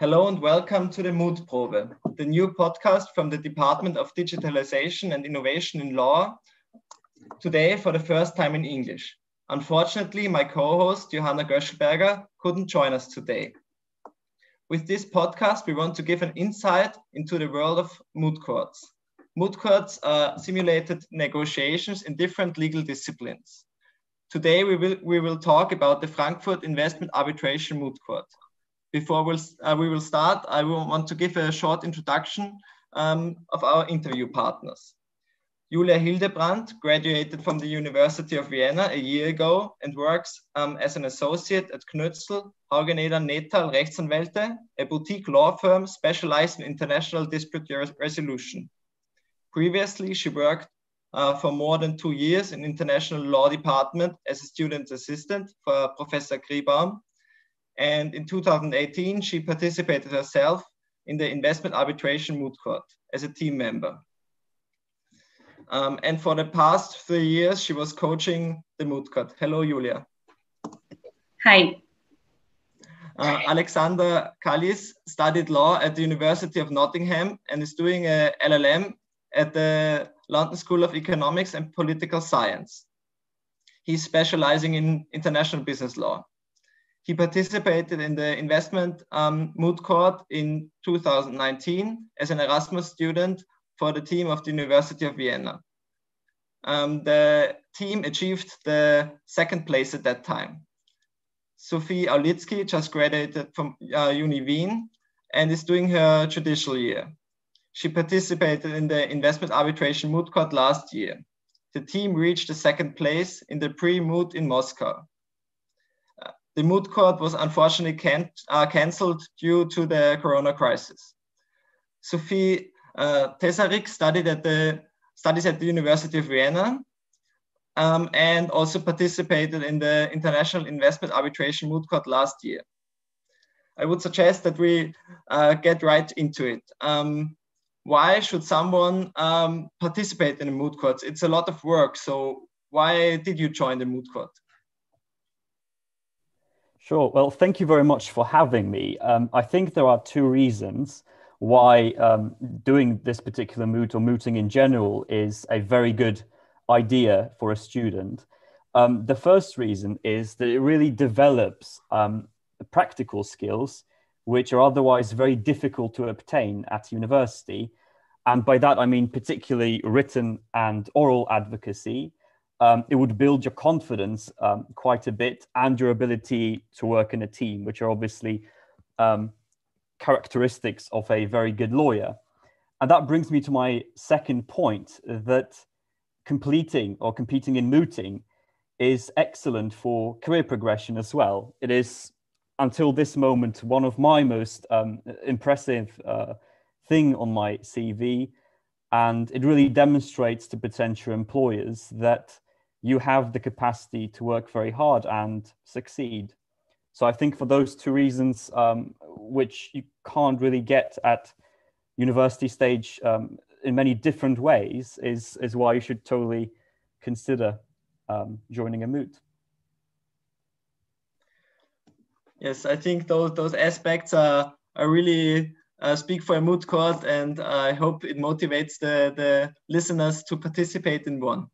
Hello and welcome to the Mutprobe, the new podcast from the Department of Digitalization and Innovation in Law, today for the first time in English. Unfortunately, my co-host Johanna Göschelberger couldn't join us today. With this podcast, we want to give an insight into the world of moot courts. Moot courts are simulated negotiations in different legal disciplines. Today, we will, we will talk about the Frankfurt Investment Arbitration Moot Court before we'll, uh, we will start, I will want to give a short introduction um, of our interview partners. Julia Hildebrandt graduated from the University of Vienna a year ago and works um, as an associate at Knoetzl, Haugeneder Netal Rechtsanwälte, a boutique law firm specialized in international dispute resolution. Previously, she worked uh, for more than two years in international law department as a student assistant for Professor Kriebaum and in 2018, she participated herself in the investment arbitration moot court as a team member. Um, and for the past three years, she was coaching the moot court. Hello, Julia. Hi. Uh, Alexander Kallis studied law at the University of Nottingham and is doing a LLM at the London School of Economics and Political Science. He's specializing in international business law. He participated in the investment um, moot court in 2019 as an Erasmus student for the team of the University of Vienna. Um, the team achieved the second place at that time. Sophie Aulitsky just graduated from uh, Uni Wien and is doing her judicial year. She participated in the investment arbitration moot court last year. The team reached the second place in the pre-moot in Moscow the moot court was unfortunately can, uh, cancelled due to the corona crisis. Sophie uh, Tesarik studied at the studies at the University of Vienna um, and also participated in the International Investment Arbitration Moot Court last year. I would suggest that we uh, get right into it. Um, why should someone um, participate in a moot court? It's a lot of work. So why did you join the moot court? Sure. Well, thank you very much for having me. Um, I think there are two reasons why um, doing this particular moot or mooting in general is a very good idea for a student. Um, the first reason is that it really develops um, practical skills which are otherwise very difficult to obtain at university. And by that, I mean particularly written and oral advocacy, um, it would build your confidence um, quite a bit and your ability to work in a team, which are obviously um, characteristics of a very good lawyer. And that brings me to my second point that completing or competing in mooting is excellent for career progression as well. It is, until this moment, one of my most um, impressive uh, thing on my CV. And it really demonstrates to potential employers that you have the capacity to work very hard and succeed. So I think for those two reasons, um, which you can't really get at university stage um, in many different ways, is is why you should totally consider um, joining a moot. Yes, I think those those aspects are are really uh, speak for a moot court, and I hope it motivates the the listeners to participate in one.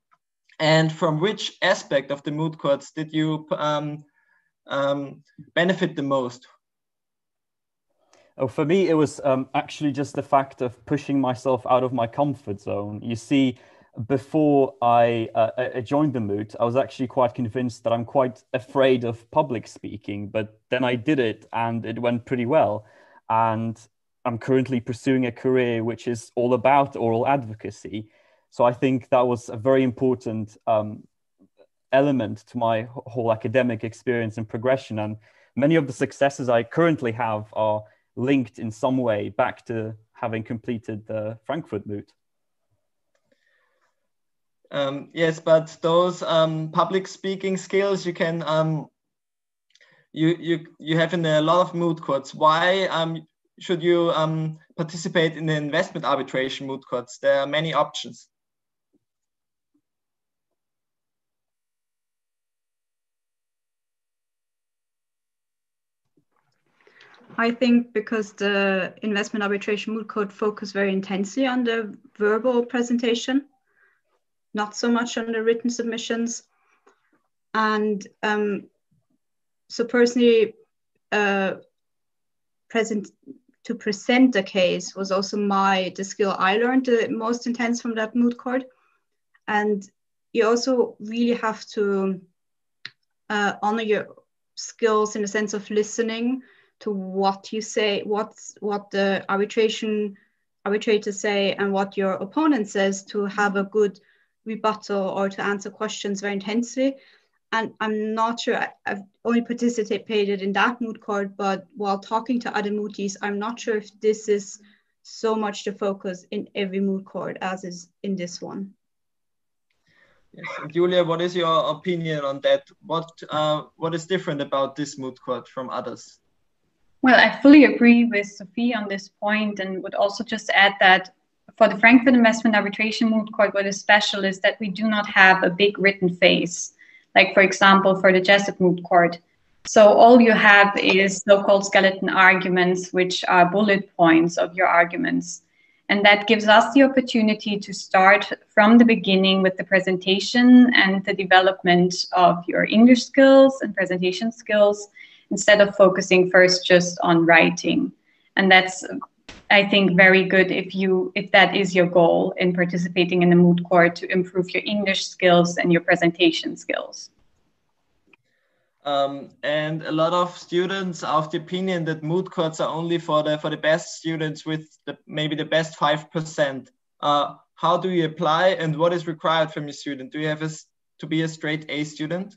And from which aspect of the moot courts did you um, um, benefit the most? Oh, for me, it was um, actually just the fact of pushing myself out of my comfort zone. You see, before I, uh, I joined the moot, I was actually quite convinced that I'm quite afraid of public speaking, but then I did it and it went pretty well. And I'm currently pursuing a career which is all about oral advocacy. So I think that was a very important um, element to my whole academic experience and progression. And many of the successes I currently have are linked in some way back to having completed the Frankfurt moot. Um, yes, but those um, public speaking skills you can um, you you you have in a lot of moot courts. Why um, should you um, participate in the investment arbitration moot courts? There are many options. I think because the investment arbitration moot court focused very intensely on the verbal presentation, not so much on the written submissions. And um, so personally, uh, present to present the case was also my the skill I learned the most intense from that moot court. And you also really have to uh, honor your skills in the sense of listening to what you say, what's what the arbitration arbitrators say, and what your opponent says to have a good rebuttal or to answer questions very intensely. And I'm not sure I've only participated in that moot court, but while talking to other mooties, I'm not sure if this is so much the focus in every moot court as is in this one. Yes. Julia, what is your opinion on that? What uh, what is different about this moot court from others? Well, I fully agree with Sophie on this point and would also just add that for the Frankfurt Investment Arbitration Moot Court, what is special is that we do not have a big written phase, like for example, for the Jessup Moot Court. So all you have is so-called skeleton arguments, which are bullet points of your arguments. And that gives us the opportunity to start from the beginning with the presentation and the development of your English skills and presentation skills instead of focusing first just on writing. And that's, I think, very good if you if that is your goal in participating in the moot court to improve your English skills and your presentation skills. Um, and a lot of students are of the opinion that moot courts are only for the for the best students with the, maybe the best five percent. Uh, how do you apply, and what is required from your student? Do you have a, to be a straight A student?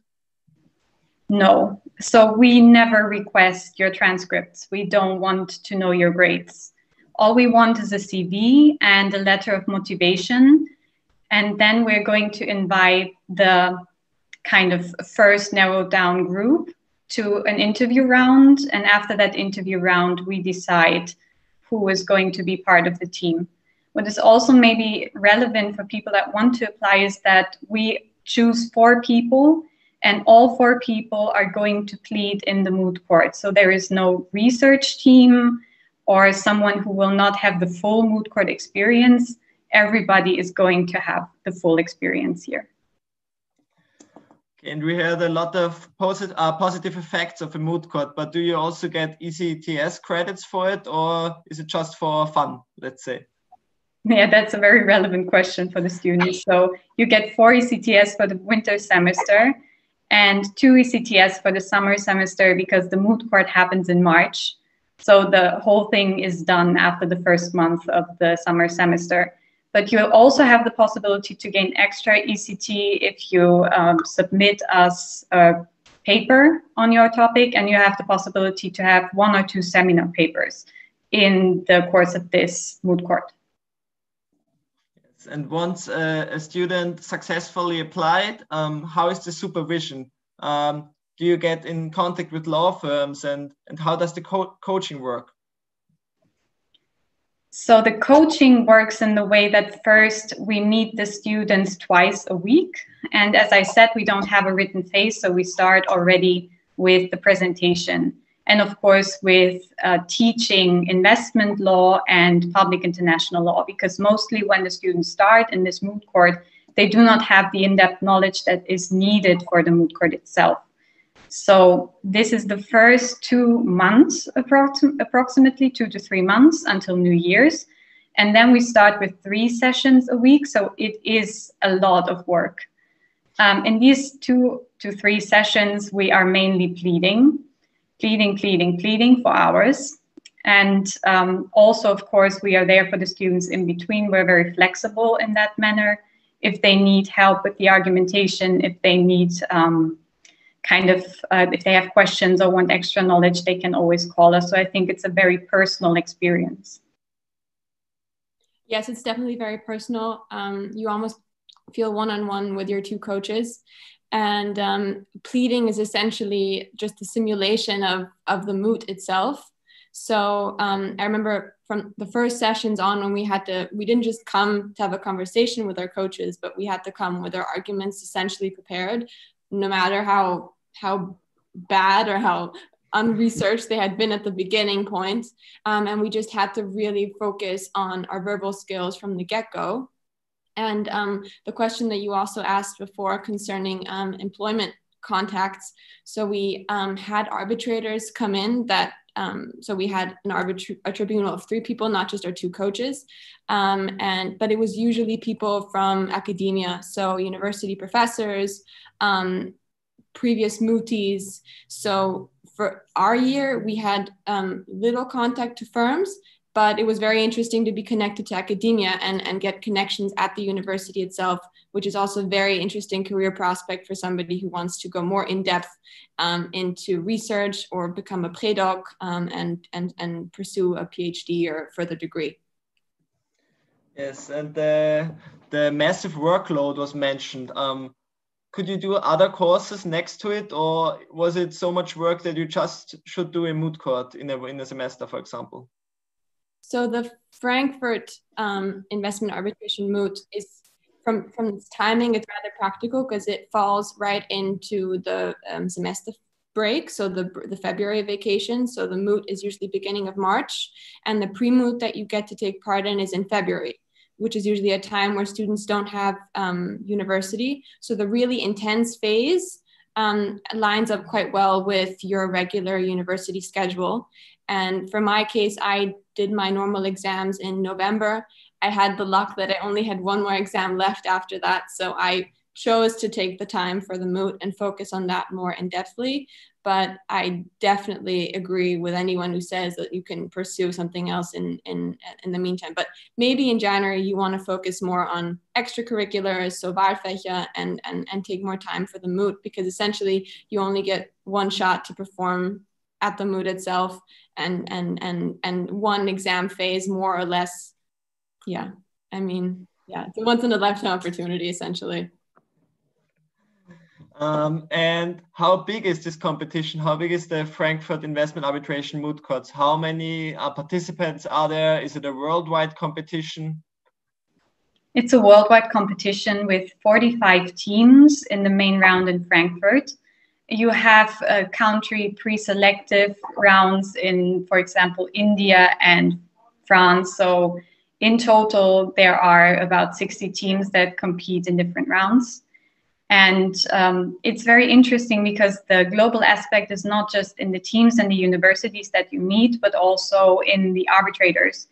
No. So we never request your transcripts. We don't want to know your grades. All we want is a CV and a letter of motivation. And then we're going to invite the kind of first narrowed down group to an interview round. And after that interview round, we decide who is going to be part of the team. What is also maybe relevant for people that want to apply is that we choose four people and all four people are going to plead in the moot court. So there is no research team or someone who will not have the full moot court experience. Everybody is going to have the full experience here. And we had a lot of posit uh, positive effects of a moot court, but do you also get ECTS credits for it, or is it just for fun, let's say? Yeah, that's a very relevant question for the students. So you get four ECTS for the winter semester and two ECTS for the summer semester because the moot court happens in March. So the whole thing is done after the first month of the summer semester but you also have the possibility to gain extra ECT if you um, submit us a paper on your topic, and you have the possibility to have one or two seminar papers in the course of this moot court. And once uh, a student successfully applied, um, how is the supervision? Um, do you get in contact with law firms, and, and how does the co coaching work? So the coaching works in the way that first we meet the students twice a week. And as I said, we don't have a written phase, so we start already with the presentation. And of course, with uh, teaching investment law and public international law, because mostly when the students start in this moot court, they do not have the in-depth knowledge that is needed for the moot court itself. So this is the first two months, approxim approximately two to three months until New Year's. And then we start with three sessions a week. So it is a lot of work. Um, in these two to three sessions, we are mainly pleading, pleading, pleading, pleading for hours. And um, also, of course, we are there for the students in between. We're very flexible in that manner. If they need help with the argumentation, if they need um, kind of uh, if they have questions or want extra knowledge they can always call us so i think it's a very personal experience yes it's definitely very personal um, you almost feel one-on-one with your two coaches and um, pleading is essentially just a simulation of, of the moot itself. So um, i remember from the first sessions on when we had to we didn't just come to have a conversation with our coaches but we had to come with our arguments essentially prepared no matter how how bad or how unresearched they had been at the beginning point um, and we just had to really focus on our verbal skills from the get-go and um, the question that you also asked before concerning um, employment contacts. So we um, had arbitrators come in that um, so we had an arbitra- a tribunal of three people, not just our two coaches, um, and but it was usually people from academia, so university professors, um, previous mooties. So for our year, we had little contact to firms, but it was very interesting to be connected to academia and, and get connections at the university itself, which is also a very interesting career prospect for somebody who wants to go more in depth um, into research or become a predoc um, and, and, and pursue a PhD or further degree. Yes, and the, the massive workload was mentioned. Um, could you do other courses next to it, or was it so much work that you just should do a moot court in a, in a semester, for example? So the Frankfurt um, investment arbitration moot is from from its timing, it's rather practical because it falls right into the um, semester break, so the the February vacation. So the moot is usually beginning of March, and the pre-moot that you get to take part in is in February which is usually a time where students don't have um, university. So the really intense phase um, lines up quite well with your regular university schedule. And for my case, I did my normal exams in November. I had the luck that I only had one more exam left after that. So I chose to take the time for the moot and focus on that more in depthly. But I definitely agree with anyone who says that you can pursue something else in in in the meantime. But maybe in January you want to focus more on extracurriculars, so Wahlfächer, and and and take more time for the moot because essentially you only get one shot to perform at the moot itself and and and and one exam phase more or less yeah i mean yeah it's a once in a lifetime opportunity essentially um, and how big is this competition? How big is the Frankfurt Investment Arbitration Moot Courts? How many uh, participants are there? Is it a worldwide competition? It's a worldwide competition with 45 teams in the main round in Frankfurt. You have uh, country pre-selective rounds in, for example, India and France. So in total, there are about 60 teams that compete in different rounds. And um, it's very interesting because the global aspect is not just in the teams and the universities that you meet, but also in the arbitrators.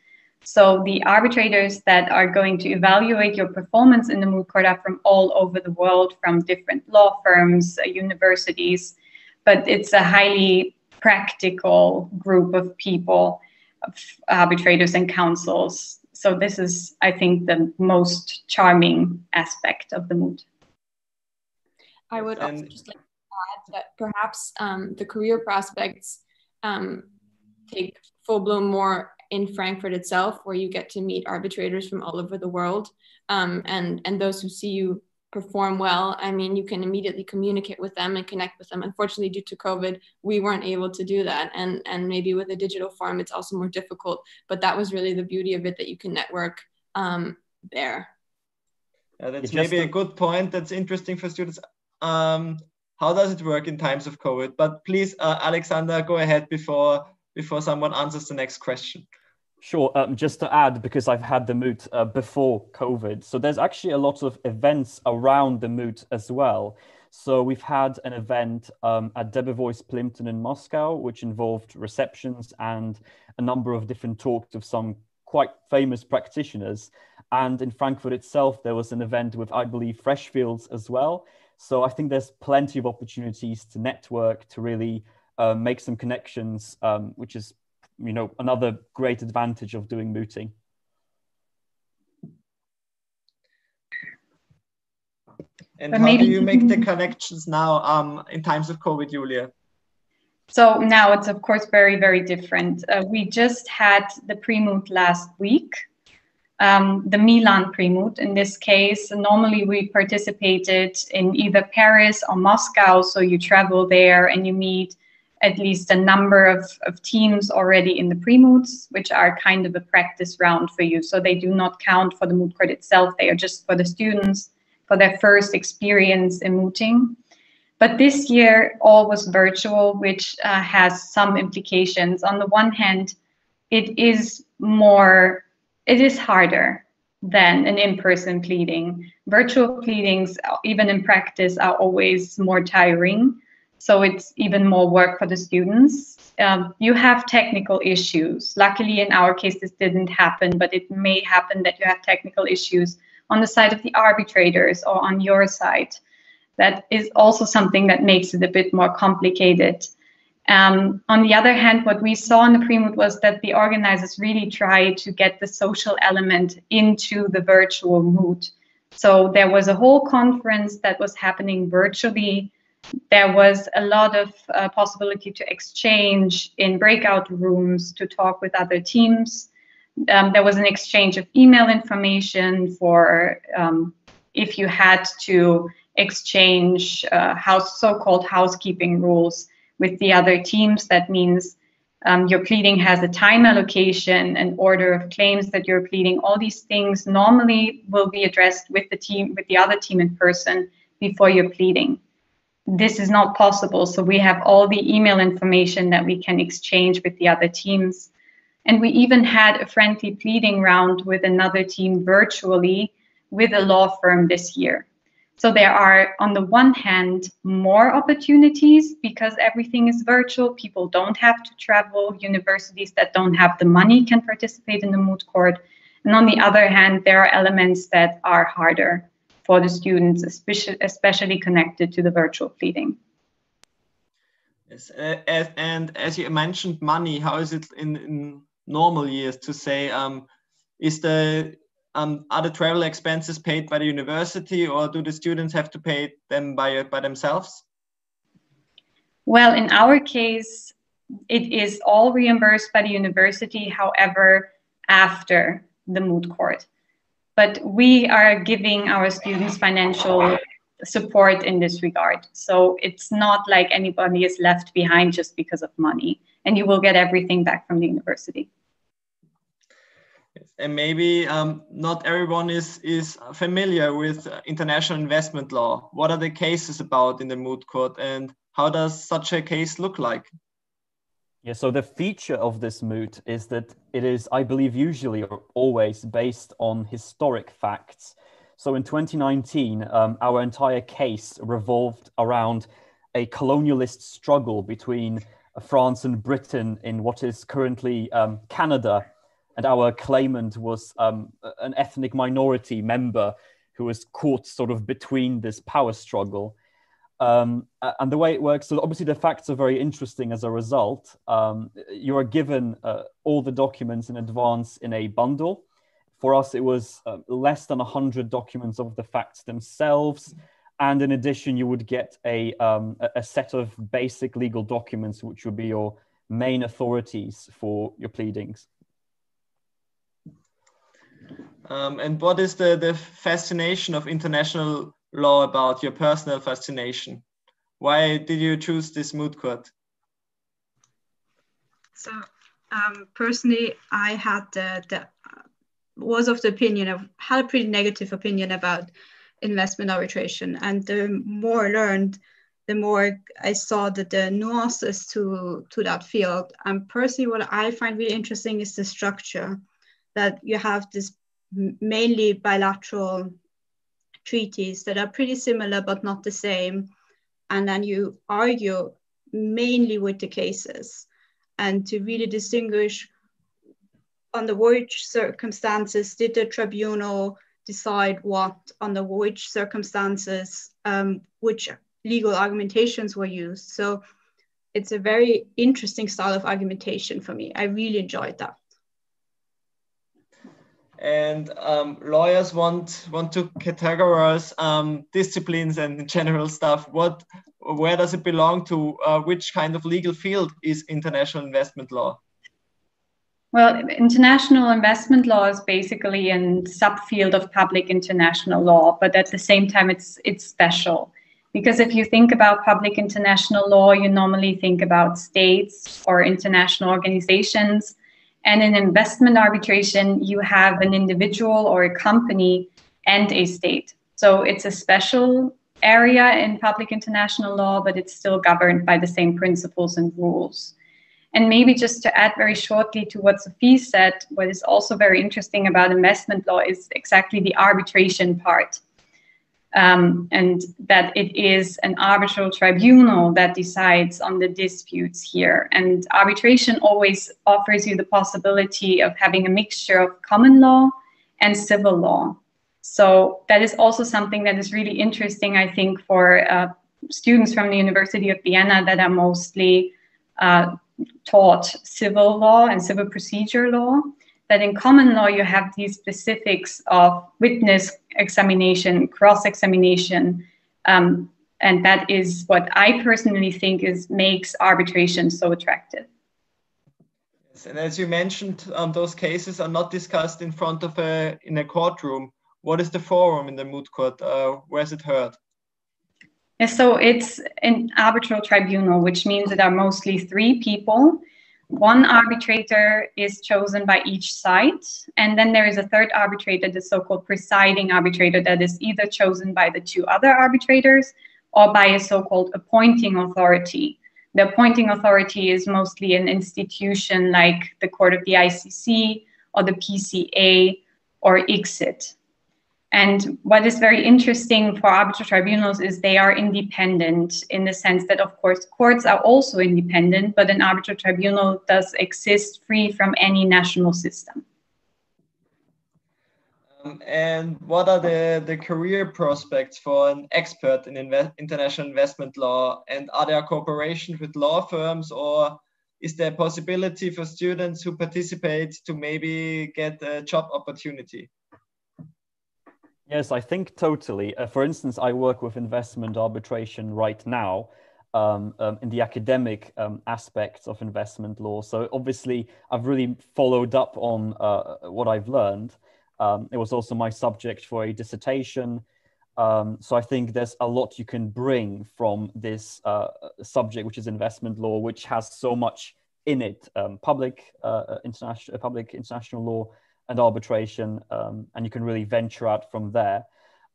So the arbitrators that are going to evaluate your performance in the moot court are from all over the world, from different law firms, uh, universities, but it's a highly practical group of people, of arbitrators and counsels. So this is, I think, the most charming aspect of the moot. I would and, also just like to add that perhaps um, the career prospects um, take full bloom more in Frankfurt itself, where you get to meet arbitrators from all over the world, um, and and those who see you perform well. I mean, you can immediately communicate with them and connect with them. Unfortunately, due to COVID, we weren't able to do that, and and maybe with a digital form, it's also more difficult. But that was really the beauty of it that you can network um, there. Yeah, that's maybe a good point. That's interesting for students um, how does it work in times of COVID? But please, uh, Alexander, go ahead before before someone answers the next question. Sure. Um, just to add, because I've had the moot uh, before COVID, so there's actually a lot of events around the moot as well. So we've had an event um, at Debevoise Plimpton in Moscow, which involved receptions and a number of different talks of some quite famous practitioners. And in Frankfurt itself, there was an event with, I believe, Freshfields as well. So I think there's plenty of opportunities to network, to really uh, make some connections, um, which is, you know, another great advantage of doing mooting. And but how maybe... do you make the connections now um, in times of COVID, Julia? So now it's of course very, very different. Uh, we just had the pre-moot last week um, the Milan Premoot. In this case, normally we participated in either Paris or Moscow. So you travel there and you meet at least a number of, of teams already in the Premoots, which are kind of a practice round for you. So they do not count for the moot court itself. They are just for the students for their first experience in mooting. But this year, all was virtual, which uh, has some implications. On the one hand, it is more, it is harder than an in-person pleading. Virtual pleadings, even in practice, are always more tiring. So it's even more work for the students. Um, you have technical issues. Luckily, in our case, this didn't happen, but it may happen that you have technical issues on the side of the arbitrators or on your side. That is also something that makes it a bit more complicated. Um, on the other hand, what we saw in the pre-moot was that the organizers really tried to get the social element into the virtual moot. So there was a whole conference that was happening virtually. There was a lot of uh, possibility to exchange in breakout rooms to talk with other teams. Um, there was an exchange of email information for um, if you had to exchange uh, house, so-called housekeeping rules with the other teams. That means um, your pleading has a time allocation, an order of claims that you're pleading. All these things normally will be addressed with the team, with the other team in person before you're pleading. This is not possible. So we have all the email information that we can exchange with the other teams. And we even had a friendly pleading round with another team virtually with a law firm this year. So there are, on the one hand, more opportunities because everything is virtual. People don't have to travel. Universities that don't have the money can participate in the moot court. And on the other hand, there are elements that are harder for the students, especially, especially connected to the virtual pleading. Yes, uh, as, and as you mentioned, money. How is it in, in normal years to say? Um, is the um, are the travel expenses paid by the university or do the students have to pay them by, by themselves? Well, in our case, it is all reimbursed by the university, however, after the moot court. But we are giving our students financial support in this regard. So it's not like anybody is left behind just because of money, and you will get everything back from the university and maybe um, not everyone is is familiar with international investment law. What are the cases about in the moot court, and how does such a case look like? Yeah, so the feature of this moot is that it is, I believe, usually or always based on historic facts. So in 2019, um, our entire case revolved around a colonialist struggle between France and Britain in what is currently um, Canada and our claimant was um, an ethnic minority member who was caught sort of between this power struggle. Um, and the way it works, so obviously the facts are very interesting as a result. Um, you are given uh, all the documents in advance in a bundle. For us, it was uh, less than 100 documents of the facts themselves. And in addition, you would get a, um, a set of basic legal documents, which would be your main authorities for your pleadings. Um, and what is the, the fascination of international law about your personal fascination? Why did you choose this moot court? So um, personally, I had the, the was of the opinion of had a pretty negative opinion about investment arbitration, and the more I learned, the more I saw that the nuances to to that field. And personally, what I find really interesting is the structure that you have this mainly bilateral treaties that are pretty similar but not the same. And then you argue mainly with the cases and to really distinguish under which circumstances did the tribunal decide what, under which circumstances, um, which legal argumentations were used. So it's a very interesting style of argumentation for me. I really enjoyed that and um, lawyers want want to categorize um, disciplines and general stuff. What, where does it belong to? Uh, which kind of legal field is international investment law? Well, international investment law is basically a subfield of public international law, but at the same time, it's it's special because if you think about public international law, you normally think about states or international organizations and in investment arbitration, you have an individual or a company and a state. So it's a special area in public international law, but it's still governed by the same principles and rules. And maybe just to add very shortly to what Sophie said, what is also very interesting about investment law is exactly the arbitration part. Um, and that it is an arbitral tribunal that decides on the disputes here. And arbitration always offers you the possibility of having a mixture of common law and civil law. So that is also something that is really interesting, I think, for uh, students from the University of Vienna that are mostly uh, taught civil law and civil procedure law. That in common law, you have these specifics of witness examination, cross examination. Um, and that is what I personally think is makes arbitration so attractive. Yes, and as you mentioned, um, those cases are not discussed in front of a in a courtroom. What is the forum in the moot court? Uh, where is it heard? Yes, so it's an arbitral tribunal, which means there are mostly three people. One arbitrator is chosen by each side, and then there is a third arbitrator, the so-called presiding arbitrator, that is either chosen by the two other arbitrators or by a so-called appointing authority. The appointing authority is mostly an institution like the Court of the ICC or the PCA or ICSID. And what is very interesting for arbitral tribunals is they are independent in the sense that, of course, courts are also independent, but an arbitral tribunal does exist free from any national system. Um, and what are the, the career prospects for an expert in inve international investment law? And are there cooperations with law firms or is there a possibility for students who participate to maybe get a job opportunity? Yes, I think totally. Uh, for instance, I work with investment arbitration right now um, um, in the academic um, aspects of investment law. So obviously, I've really followed up on uh, what I've learned. Um, it was also my subject for a dissertation. Um, so I think there's a lot you can bring from this uh, subject, which is investment law, which has so much in it: um, public, uh, international, public international law and arbitration, um, and you can really venture out from there.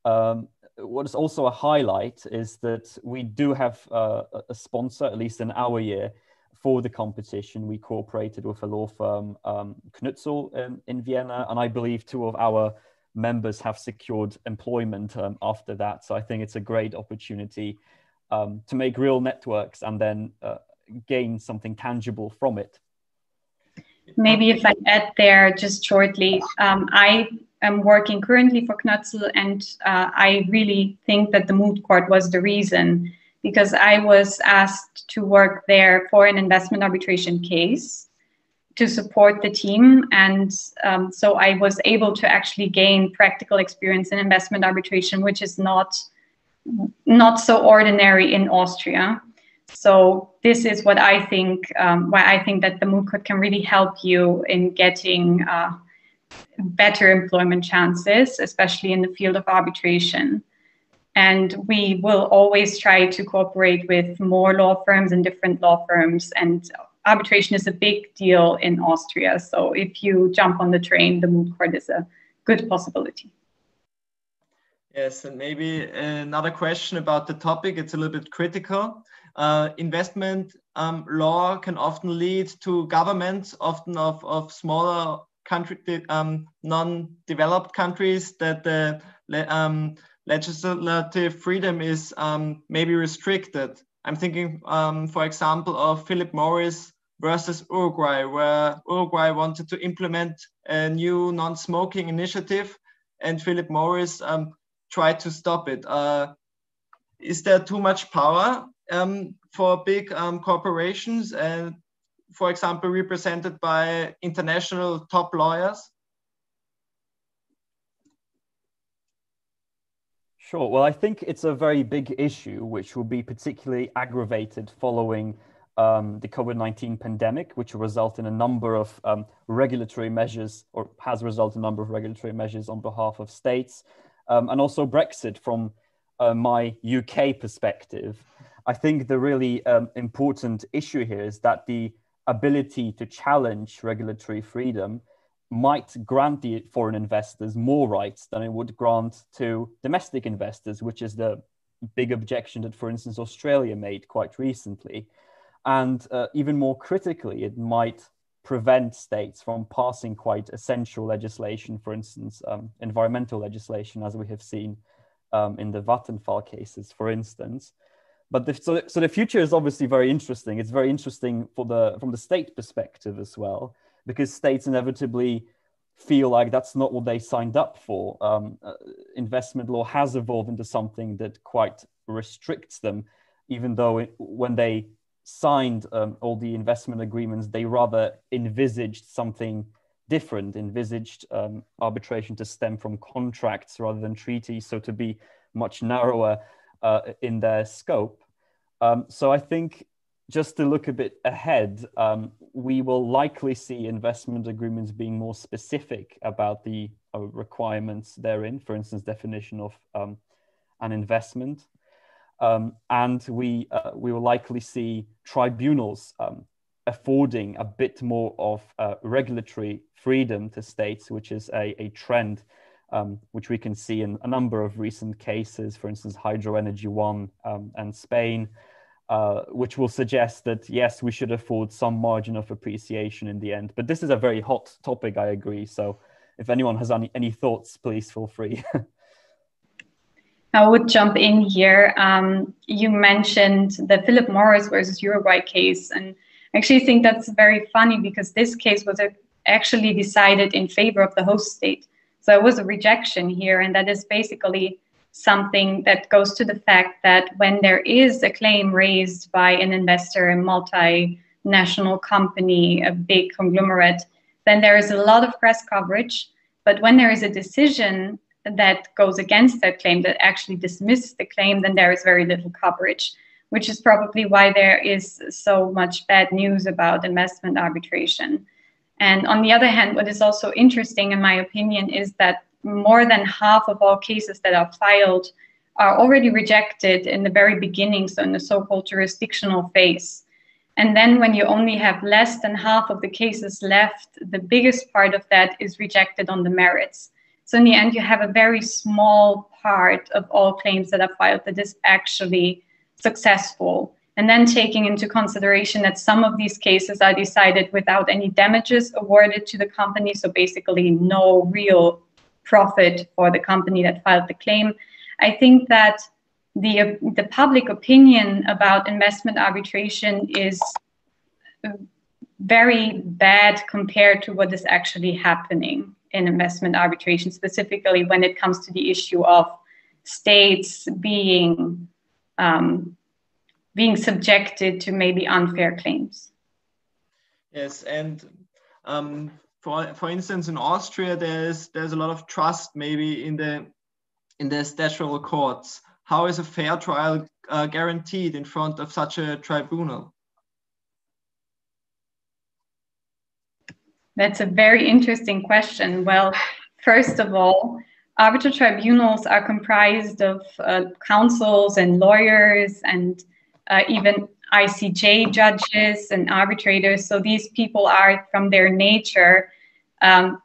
Um, what is also a highlight is that we do have uh, a sponsor, at least in our year, for the competition. We cooperated with a law firm, um, Knoetzl, in, in, Vienna, and I believe two of our members have secured employment um, after that. So I think it's a great opportunity um, to make real networks and then uh, gain something tangible from it. Maybe if I add there just shortly, um, I am working currently for Knoetzl, and uh, I really think that the moot court was the reason because I was asked to work there for an investment arbitration case to support the team. And um, so I was able to actually gain practical experience in investment arbitration, which is not not so ordinary in Austria. So this is what I think, um, why I think that the moot court can really help you in getting uh, better employment chances, especially in the field of arbitration. And we will always try to cooperate with more law firms and different law firms. And arbitration is a big deal in Austria. So if you jump on the train, the moot court is a good possibility. Yes, and maybe another question about the topic. It's a little bit critical uh, investment um, law can often lead to governments, often of, of smaller country, um, non-developed countries, that the um, legislative freedom is um, maybe restricted. I'm thinking, um, for example, of Philip Morris versus Uruguay, where Uruguay wanted to implement a new non-smoking initiative, and Philip Morris um, tried to stop it. Uh, is there too much power um, for big um, corporations and, for example, represented by international top lawyers? Sure. Well, I think it's a very big issue, which will be particularly aggravated following um, the COVID 19 pandemic, which will result in a number of um, regulatory measures, or has resulted in a number of regulatory measures on behalf of states, um, and also Brexit from uh, my UK perspective. I think the really um, important issue here is that the ability to challenge regulatory freedom might grant the foreign investors more rights than it would grant to domestic investors, which is the big objection that, for instance, Australia made quite recently. And uh, even more critically, it might prevent states from passing quite essential legislation, for instance, um, environmental legislation, as we have seen um, in the Vattenfall cases, for instance. But the, so, so the future is obviously very interesting. It's very interesting for the from the state perspective as well, because states inevitably feel like that's not what they signed up for. Um, uh, investment law has evolved into something that quite restricts them, even though it, when they signed um, all the investment agreements, they rather envisaged something different, envisaged um, arbitration to stem from contracts rather than treaties, so to be much narrower uh, in their scope. Um, so I think just to look a bit ahead, um, we will likely see investment agreements being more specific about the uh, requirements therein, for instance, definition of um, an investment. Um, and we, uh, we will likely see tribunals um, affording a bit more of uh, regulatory freedom to states, which is a, a trend um, which we can see in a number of recent cases, for instance, Hydro Energy One um, and Spain, uh, which will suggest that yes, we should afford some margin of appreciation in the end. But this is a very hot topic, I agree. So if anyone has any, any thoughts, please feel free. I would jump in here. Um, you mentioned the Philip Morris versus Uruguay case, and I actually think that's very funny because this case was actually decided in favor of the host state. So it was a rejection here, and that is basically something that goes to the fact that when there is a claim raised by an investor, a multinational company, a big conglomerate, then there is a lot of press coverage. But when there is a decision that goes against that claim, that actually dismisses the claim, then there is very little coverage, which is probably why there is so much bad news about investment arbitration. And on the other hand, what is also interesting, in my opinion, is that more than half of all cases that are filed are already rejected in the very beginning, so in the so called jurisdictional phase. And then when you only have less than half of the cases left, the biggest part of that is rejected on the merits. So in the end, you have a very small part of all claims that are filed that is actually successful. And then taking into consideration that some of these cases are decided without any damages awarded to the company, so basically no real profit for the company that filed the claim. I think that the the public opinion about investment arbitration is very bad compared to what is actually happening in investment arbitration, specifically when it comes to the issue of states being um, being subjected to maybe unfair claims. Yes, and um, for for instance, in Austria, there's there's a lot of trust maybe in the in the statutory courts. How is a fair trial uh, guaranteed in front of such a tribunal? That's a very interesting question. Well, first of all, arbitral tribunals are comprised of uh, counsels and lawyers and uh, even ICJ judges and arbitrators. So these people are, from their nature, um,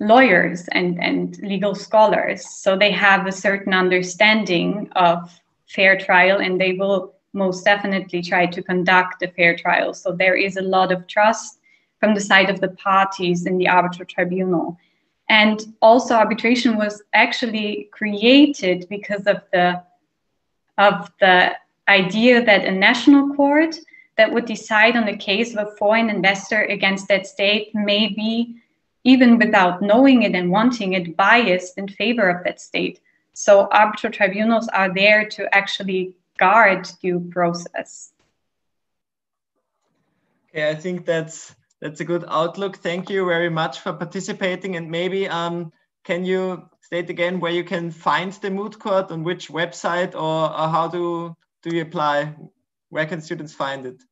lawyers and, and legal scholars. So they have a certain understanding of fair trial and they will most definitely try to conduct a fair trial. So there is a lot of trust from the side of the parties in the arbitral tribunal. And also arbitration was actually created because of the of the idea that a national court that would decide on the case of a foreign investor against that state may be, even without knowing it and wanting it, biased in favor of that state. So arbitral tribunals are there to actually guard due process. Okay, I think that's that's a good outlook. Thank you very much for participating. And maybe um, can you state again where you can find the moot court on which website or, or how do, do you apply? Where can students find it?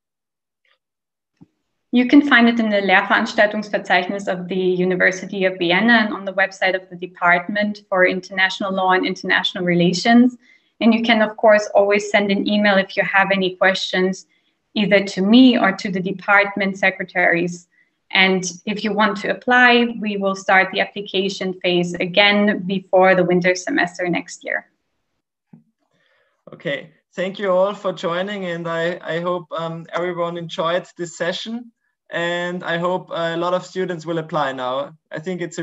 You can find it in the Lehrveranstaltungsverzeichnis of the University of Vienna and on the website of the Department for International Law and International Relations. And you can, of course, always send an email if you have any questions either to me or to the department secretaries. And if you want to apply, we will start the application phase again before the winter semester next year. Okay, thank you all for joining and I, I hope um, everyone enjoyed this session and I hope a lot of students will apply now. I think it's a really